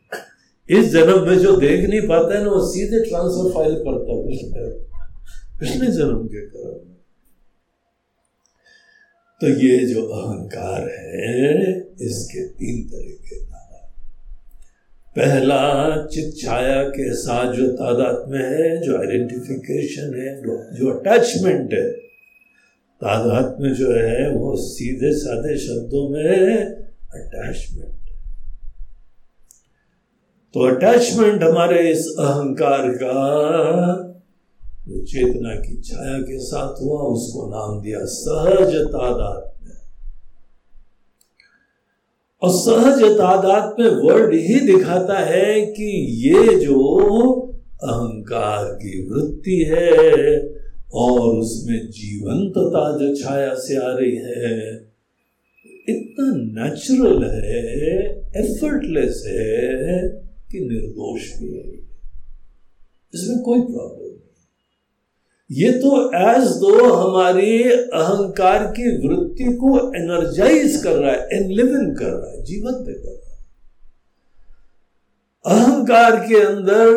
इस जन्म में जो देख नहीं पाता है ना, वो सीधे ट्रांसफ़र फ़ाइल करता है पिछले। जन्म के कर्म। तो ये जो अहंकार है, इसके तीन तरीके पहला चित छाया के साथ जो तादाद में है, जो आइडेंटिफिकेशन है जो अटैचमेंट है, तादाद में जो है, वो सीधे साधे शब्दों में अटैचमेंट तो अटैचमेंट हमारे इस अहंकार का, जो चेतना की छाया के साथ हुआ, उसको नाम दिया सहज तादाद। और सहज तादाद में वर्ड ही दिखाता है कि ये जो अहंकार की वृत्ति है और उसमें जीवंतता जो छाया से आ रही है, इतना नेचुरल है एफर्टलेस है कि निर्दोष भी है। इसमें कोई प्रॉब्लम ये तो एज दो हमारी अहंकार की वृत्ति को एनर्जाइज कर रहा है एनलिवन कर रहा है, जीवंत कर रहा है। अहंकार के अंदर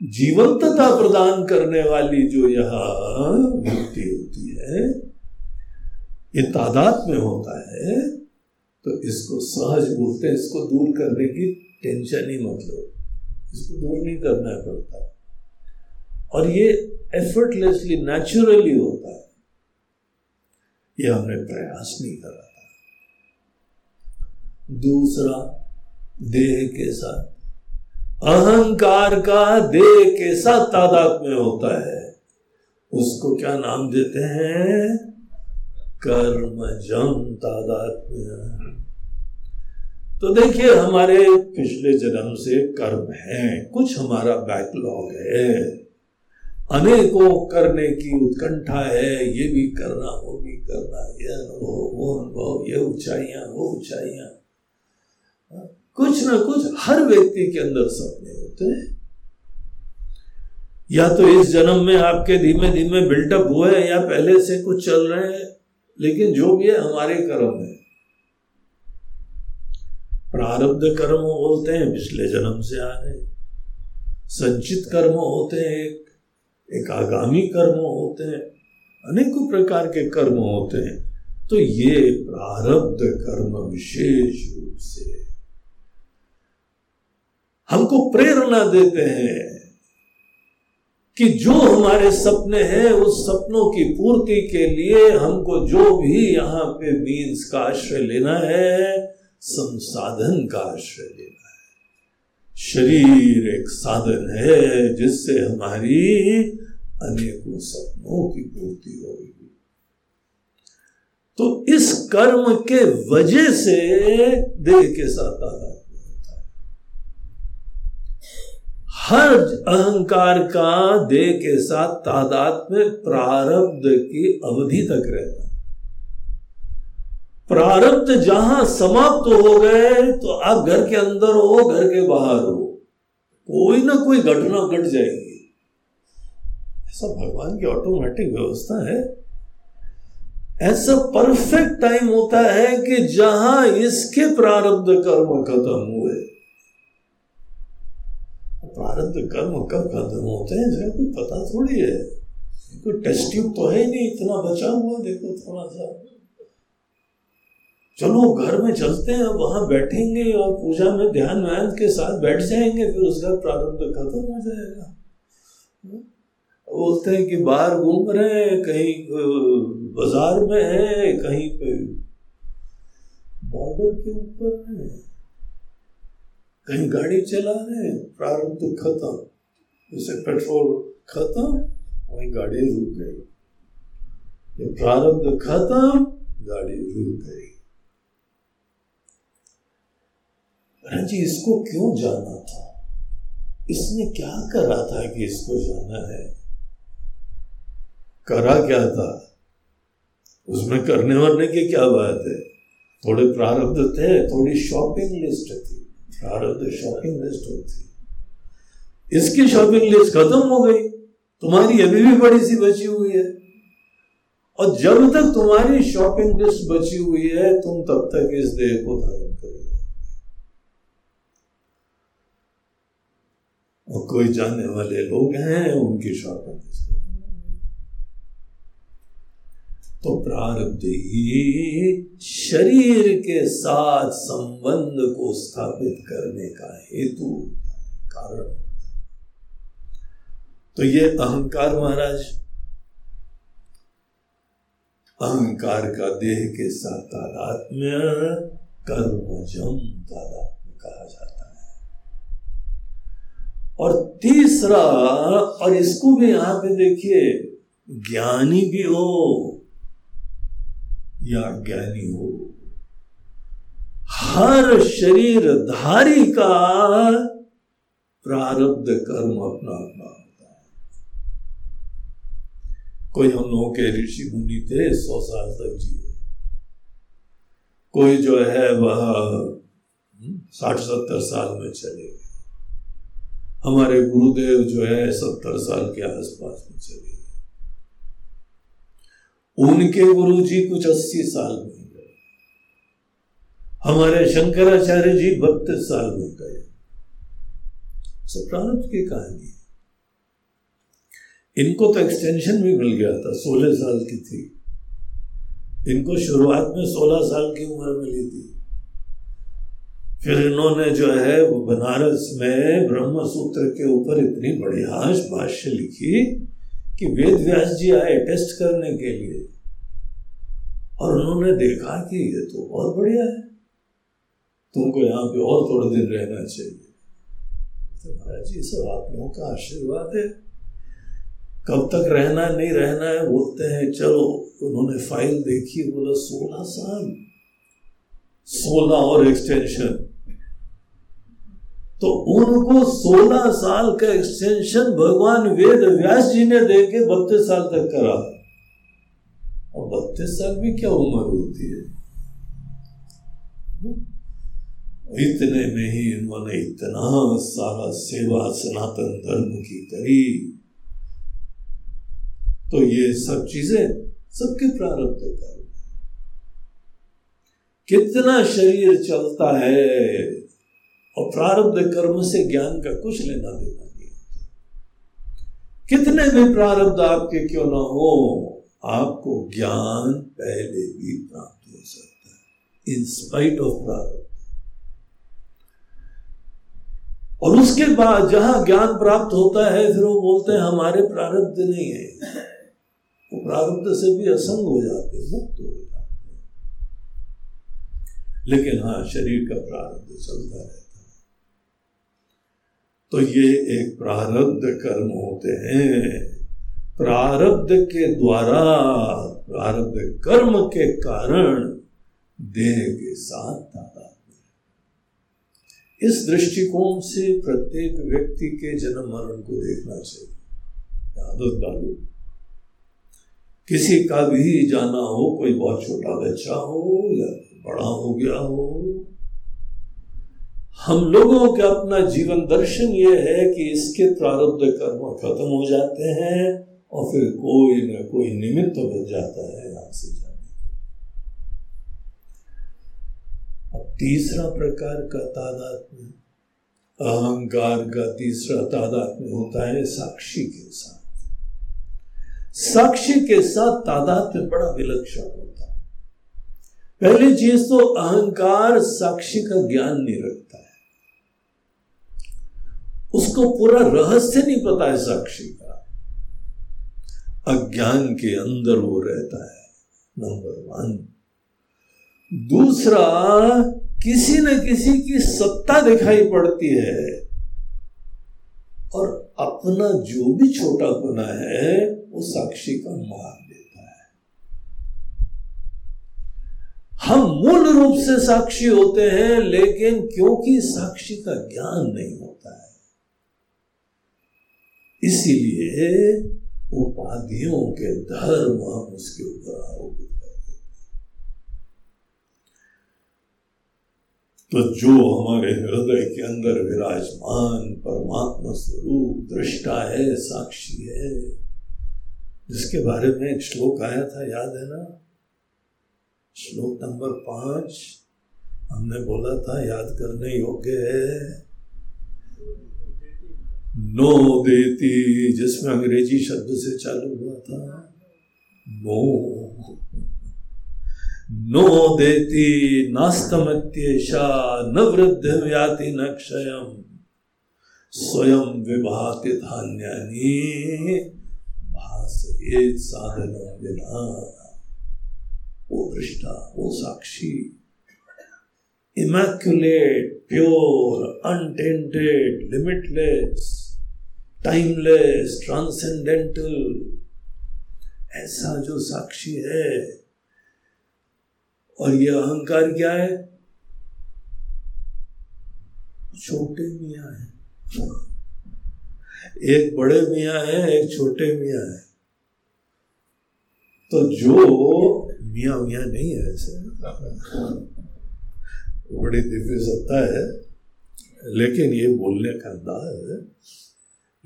जीवंतता प्रदान करने वाली जो यहाँ वृत्ति होती है, ये तादाद में होता है तो इसको सहज बोलते हैं, इसको दूर करने की टेंशन ही मतलब इसको दूर नहीं करना पड़ता। और ये एफर्टलेसली नेचुरली होता है। ये हमने प्रयास नहीं करा था। दूसरा, देह के साथ। अहंकार का देह के साथ तादाद में होता है। उसको क्या नाम देते हैं? कर्मजम तादाद में। तो देखिए, हमारे पिछले जन्म से कर्म है। कुछ हमारा बैकलॉग है। अनेकों करने की उत्कंठा है, ये भी करना, वो भी करना, ये अनुभव, वो अनुभव, ये ऊंचाइयाँ, वो ऊंचाइयाँ। कुछ ना कुछ हर व्यक्ति के अंदर सपने होते हैं। या तो इस जन्म में आपके धीमे धीमे बिल्टअप हुए हैं, या पहले से कुछ चल रहे हैं, लेकिन जो भी है, हमारे कर्म है। प्रारब्ध कर्म बोलते हैं, पिछले जन्म से आ रहे संचित कर्म होते हैं एक आगामी कर्म होते हैं, अनेकों प्रकार के कर्म होते हैं तो ये प्रारब्ध कर्म विशेष रूप से हमको प्रेरणा देते हैं कि जो हमारे सपने हैं, उस सपनों की पूर्ति के लिए हमको जो भी यहाँ पे मीन्स का आश्रय लेना है, संसाधन का आश्रय लेना शरीर एक साधन है जिससे हमारी अनेकों सपनों की पूर्ति होगी। तो इस कर्म के वजह से देह के साथ आधार हर अहंकार का देह के साथ तादाद में प्रारब्ध की अवधि तक रहता है। प्रारब्ध जहाँ समाप्त तो हो गए तो आप घर के अंदर हो, घर के बाहर हो। कोई ना कोई घटना घट गट जाएगी। ऐसा भगवान की ऑटोमेटिक व्यवस्था है। ऐसा परफेक्ट टाइम होता है कि जहाँ इसके प्रारब्ध कर्म खत्म हुए। प्रारब्ध कर्म कब खत्म होते हैं इसका कोई पता थोड़ी है। कोई टेस्ट ट्यूब तो ही नहीं, इतना बचा हुआ, देखो थोड़ा सा। चलो घर में चलते हैं, वहाँ बैठेंगे और पूजा में ध्यान व्यान के साथ बैठ जाएँगे, फिर उसका प्रारंभ खत्म हो जाएगा। बोलते हैं कि बाहर घूम रहे हैं, कहीं बाज़ार में है, कहीं पे बॉर्डर के ऊपर है। कहीं गाड़ी चला रहे हैं, प्रारंभ खत्म। जैसे पेट्रोल खत्म, वही गाड़ी रुक गई। प्रारंभ खत्म, गाड़ी रुक गई। जी, इसको क्यों जाना था? इसने क्या करा था कि इसको जाना है? करा क्या था? उसमें करने वरने की क्या बात है? थोड़े प्रारब्ध थे, थोड़ी शॉपिंग लिस्ट थी। प्रारब्ध शॉपिंग लिस्ट होती। इसकी शॉपिंग लिस्ट खत्म हो गई। तुम्हारी अभी भी बड़ी सी बची हुई है। और जब तक तुम्हारी शॉपिंग लिस्ट बची हुई है, तुम तब तक इस देह को धारण करोगे। और कोई जानने वाले लोग हैं, उनकी लिस्ट तो प्रारब्ध ही शरीर के साथ संबंध को स्थापित करने का हेतु कारण तो ये अहंकार महाराज, अहंकार का देह के साथ तादात्म्य कर्मजम तादात्म्य कहा जाता है और तीसरा और इसको भी यहाँ पे देखिए ज्ञानी भी हो या ज्ञानी हो हर शरीर धारी का प्रारब्ध कर्म अपना अपना होता है। कोई हम लोगों के ऋषि मुनि थे सौ साल तक जिए। कोई जो है वह हम्म, साठ सत्तर साल में चले गए। हमारे गुरुदेव जो है सत्तर साल के आसपास में चले गए। उनके गुरु जी कुछ अस्सी साल में गए। हमारे शंकराचार्य जी बत्तीस साल में गए। सब प्रारंभ की कहानी इनको तो एक्सटेंशन भी मिल गया था, सोलह साल की थी। इनको शुरुआत में सोलह साल की उम्र मिली थी। फिर इन्होंने जो है वो बनारस में ब्रह्म सूत्र के ऊपर इतनी बढ़िया भाष्य लिखी कि वेद व्यास जी आए टेस्ट करने के लिए। और उन्होंने देखा कि ये तो बहुत बढ़िया है। तुमको यहाँ पे और थोड़े दिन रहना चाहिए। तो महाराज जी, सब आप लोगों का आशीर्वाद है। कब तक रहना है नहीं रहना है, बोलते हैं, चलो। उन्होंने फ़ाइल देखी, बोला, सोलह साल। सोलह और एक्सटेंशन तो उनको सोलह साल का एक्सटेंशन भगवान वेद व्यास जी ने दे के बत्तीस साल तक करा। और बत्तीस साल भी क्या उम्र होती है? इतने में ही इन्होंने इतना सारा सेवा सनातन धर्म की करी। तो ये सब चीज़ें सबके प्रारब्ध कर्म कितना शरीर चलता है? और प्रारब्ध कर्म से ज्ञान का कुछ लेना देना नहीं कितने भी प्रारब्ध आपके क्यों ना हो, आपको ज्ञान पहले भी प्राप्त हो सकता है इन स्पाइट ऑफ़ प्रारब्ध। और उसके बाद जहाँ ज्ञान प्राप्त होता है, फिर वो बोलते हैं, हमारे प्रारब्ध नहीं है। वो प्रारब्ध से भी असंग हो जाते मुक्त हो जाते लेकिन हाँ शरीर का प्रारब्ध चलता है। तो ये एक प्रारब्ध कर्म होते हैं। प्रारब्ध के द्वारा, प्रारब्ध कर्म के कारण देह के साथ इस दृष्टिकोण से प्रत्येक व्यक्ति के जन्म मरण को देखना चाहिए। किसी का भी जाना हो, कोई बहुत छोटा बच्चा हो या बड़ा हो गया हो हम लोगों का अपना जीवन दर्शन ये है कि इसके प्रारब्ध कर्म खत्म हो जाते हैं और फिर कोई ना कोई निमित्त बन जाता है यहाँ से जाने अब तीसरा प्रकार का तादाद में, अहंकार का तीसरा तादाद में होता है साक्षी के साथ। साक्षी के साथ तादाद में बड़ा विलक्षण होता है। पहली चीज़ तो अहंकार साक्षी का ज्ञान नहीं रखता। उसको पूरा रहस्य नहीं पता है साक्षी का। अज्ञान के अंदर वो रहता है, नंबर वन। दूसरा, किसी न किसी की सत्ता दिखाई पड़ती है और अपना जो भी छोटा गुना है, वो साक्षी का मार देता है। हम मूल रूप से साक्षी होते हैं, लेकिन क्योंकि साक्षी का ज्ञान नहीं होता है इसीलिए उपाधियों के धर्म हम उसके ऊपर आरोपित कर तो जो हमारे हृदय के अंदर विराजमान परमात्मा स्वरूप, दृष्टा है, साक्षी है, जिसके बारे में एक श्लोक आया था, याद है ना? श्लोक नंबर पाँच, हमने बोला था, याद करने योग्य है। नो देती जिसमें अंग्रेज़ी शब्द से चालू हुआ था। नो। नो देती नास्तमत्येषा न वृद्ध व्याति न क्षयम स्वयं विभाति धान्यानि वो दृष्टा वो साक्षी। Immaculate, pure, untainted, limitless, timeless, transcendental ऐसा जो साक्षी है। और ये अहंकार क्या है? छोटे मियाँ है। एक बड़े मियाँ है एक छोटे मियाँ है। तो जो मियाँ मियाँ नहीं है ऐसे। बड़ी दिव्य सत्ता है लेकिन ये बोलने का अंदाज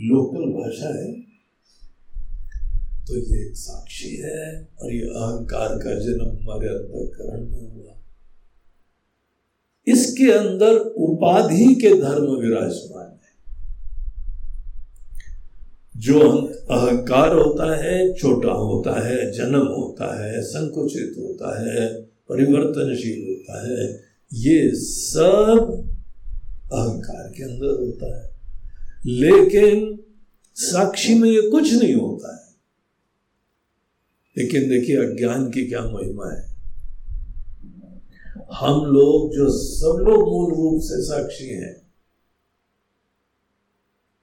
लोकल भाषा है तो ये एक साक्षी है और ये अहंकार का जन्म हमारे अंतकरण में हुआ। इसके अंदर उपाधि के धर्म विराजमान है। जो अहंकार होता है, छोटा होता है, जन्म होता है, संकुचित होता है, परिवर्तनशील होता है, ये सब अहंकार के अंदर होता है। लेकिन साक्षी में ये कुछ नहीं होता है। लेकिन देखिए, अज्ञान की क्या महिमा है। हम लोग जो सब लोग मूल रूप से साक्षी हैं,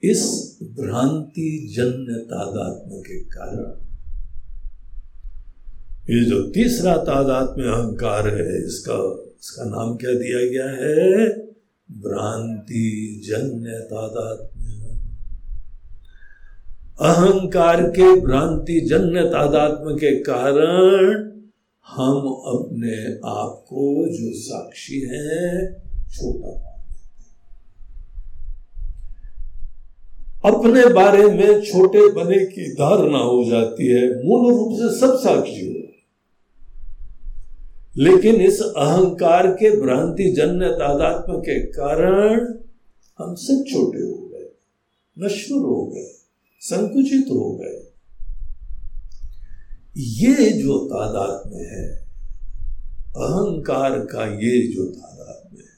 इस भ्रांति जन्य तादात्म के कारण, ये जो तीसरा तादात्म्य अहंकार है, इसका इसका नाम क्या दिया गया है? भ्रांति जन्य तादात्म्य अहंकार के भ्रांति जन्य तादात्म्य के कारण हम अपने आप को जो साक्षी है, छोटा अपने बारे में छोटे बने की धारणा हो जाती है, मूल रूप से सब साक्षी हो लेकिन इस अहंकार के भ्रांति जन्य तादात्म के कारण हम सब छोटे हो गए नश्वर हो गए। संकुचित हो गए। ये जो तादाद में है, अहंकार का ये जो तादाद में है,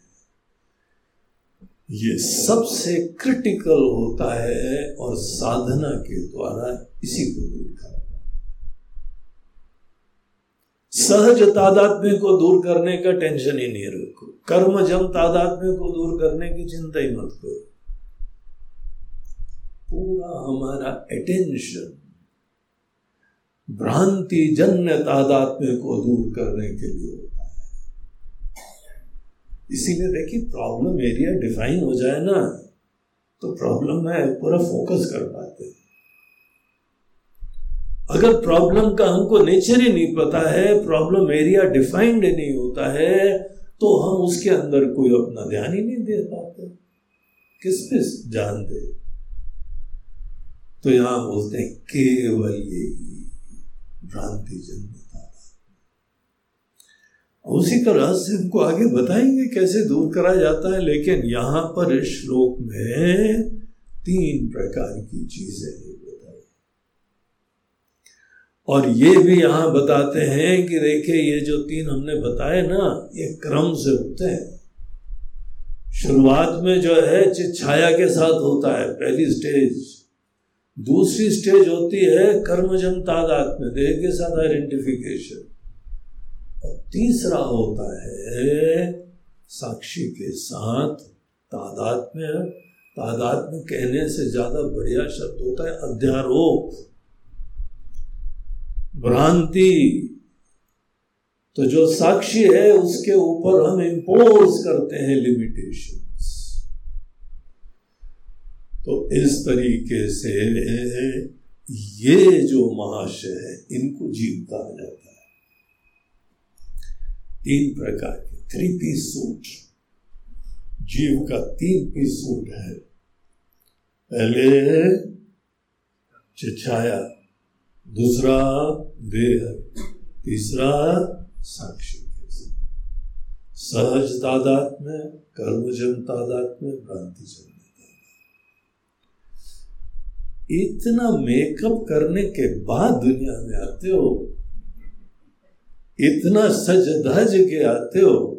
ये सबसे क्रिटिकल होता है और साधना के द्वारा इसी को दूर कर सहज तादात्म्य को दूर करने का टेंशन ही नहीं रखो। कर्म जम तादात्म्य को दूर करने की चिंता ही मत करो। पूरा हमारा अटेंशन भ्रांति जन्य तादात्म्य को दूर करने के लिए होता है। इसीलिए देखिए प्रॉब्लम एरिया डिफाइन हो जाए ना तो प्रॉब्लम में पूरा फोकस कर पाते हैं। अगर प्रॉब्लम का हमको नेचर ही नहीं पता है प्रॉब्लम एरिया डिफाइंड नहीं होता है तो हम उसके अंदर कोई अपना ध्यान ही नहीं दे पाते। किस पे ध्यान दे? तो यहाँ बोलते हैं, केवल यही भ्रांति जन्मता उसी का रहस्य हमको आगे बताएँगे, कैसे दूर करा जाता है, लेकिन यहाँ पर इस श्लोक में तीन प्रकार की चीज़ें और ये भी यहाँ बताते हैं कि देखिए, ये जो तीन हमने बताए ना, ये क्रम से होते हैं। शुरुआत में जो है छाया के साथ होता है, पहली स्टेज। दूसरी स्टेज होती है कर्मजम तादात में देह के साथ आइडेंटिफिकेशन और तीसरा होता है साक्षी के साथ तादात में तादात में कहने से ज़्यादा बढ़िया शब्द होता है अध्यारोप. भ्रांति. तो जो साक्षी है, उसके ऊपर हम इंपोज करते हैं लिमिटेशंस तो इस तरीके से ये जो महाशय है, इनको जीव कहा जाता है। तीन प्रकार के थ्री पीस सूट। जीव का तीन पीस सूट है। पहले चिछाया दूसरा देह, तीसरा साक्षी। सहज तादात में कर्मजन तादात में भ्रांति जन इतना मेकअप करने के बाद दुनिया में आते हो, इतना सज धज के आते हो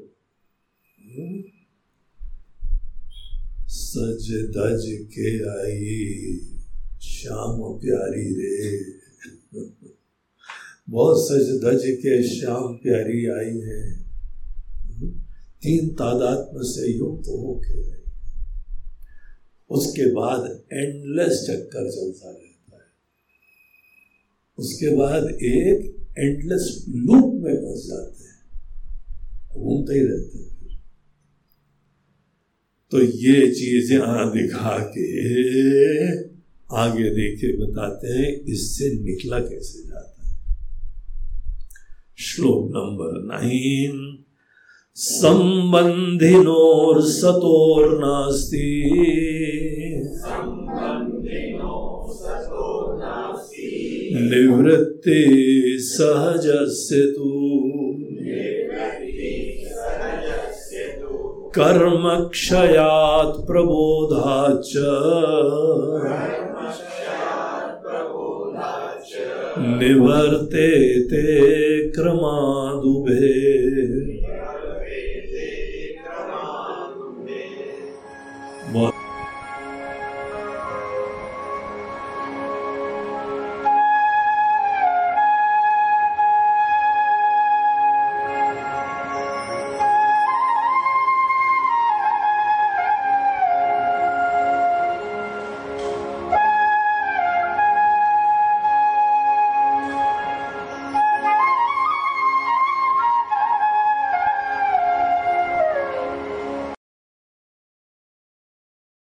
सज धज के आई, श्याम प्यारी रे। बहुत सज धज के श्याम प्यारी आई है। तीन तादात्म से युक्त होके आई उसके बाद एंडलेस चक्कर चलता रहता है। उसके बाद एक एंडलेस लूप में फंस जाते हैं। घूमते ही रहते हैं तो ये चीज़ दिखा के आगे देखे बताते हैं, इससे निकला कैसे जाता है। श्लोक नंबर नाइन, संबंधिनोर सतोर्नास्ति निवृत्ति सहजस्य तु कर्म क्षयात् प्रबोधाच निवर्ते ते क्रमादुभे।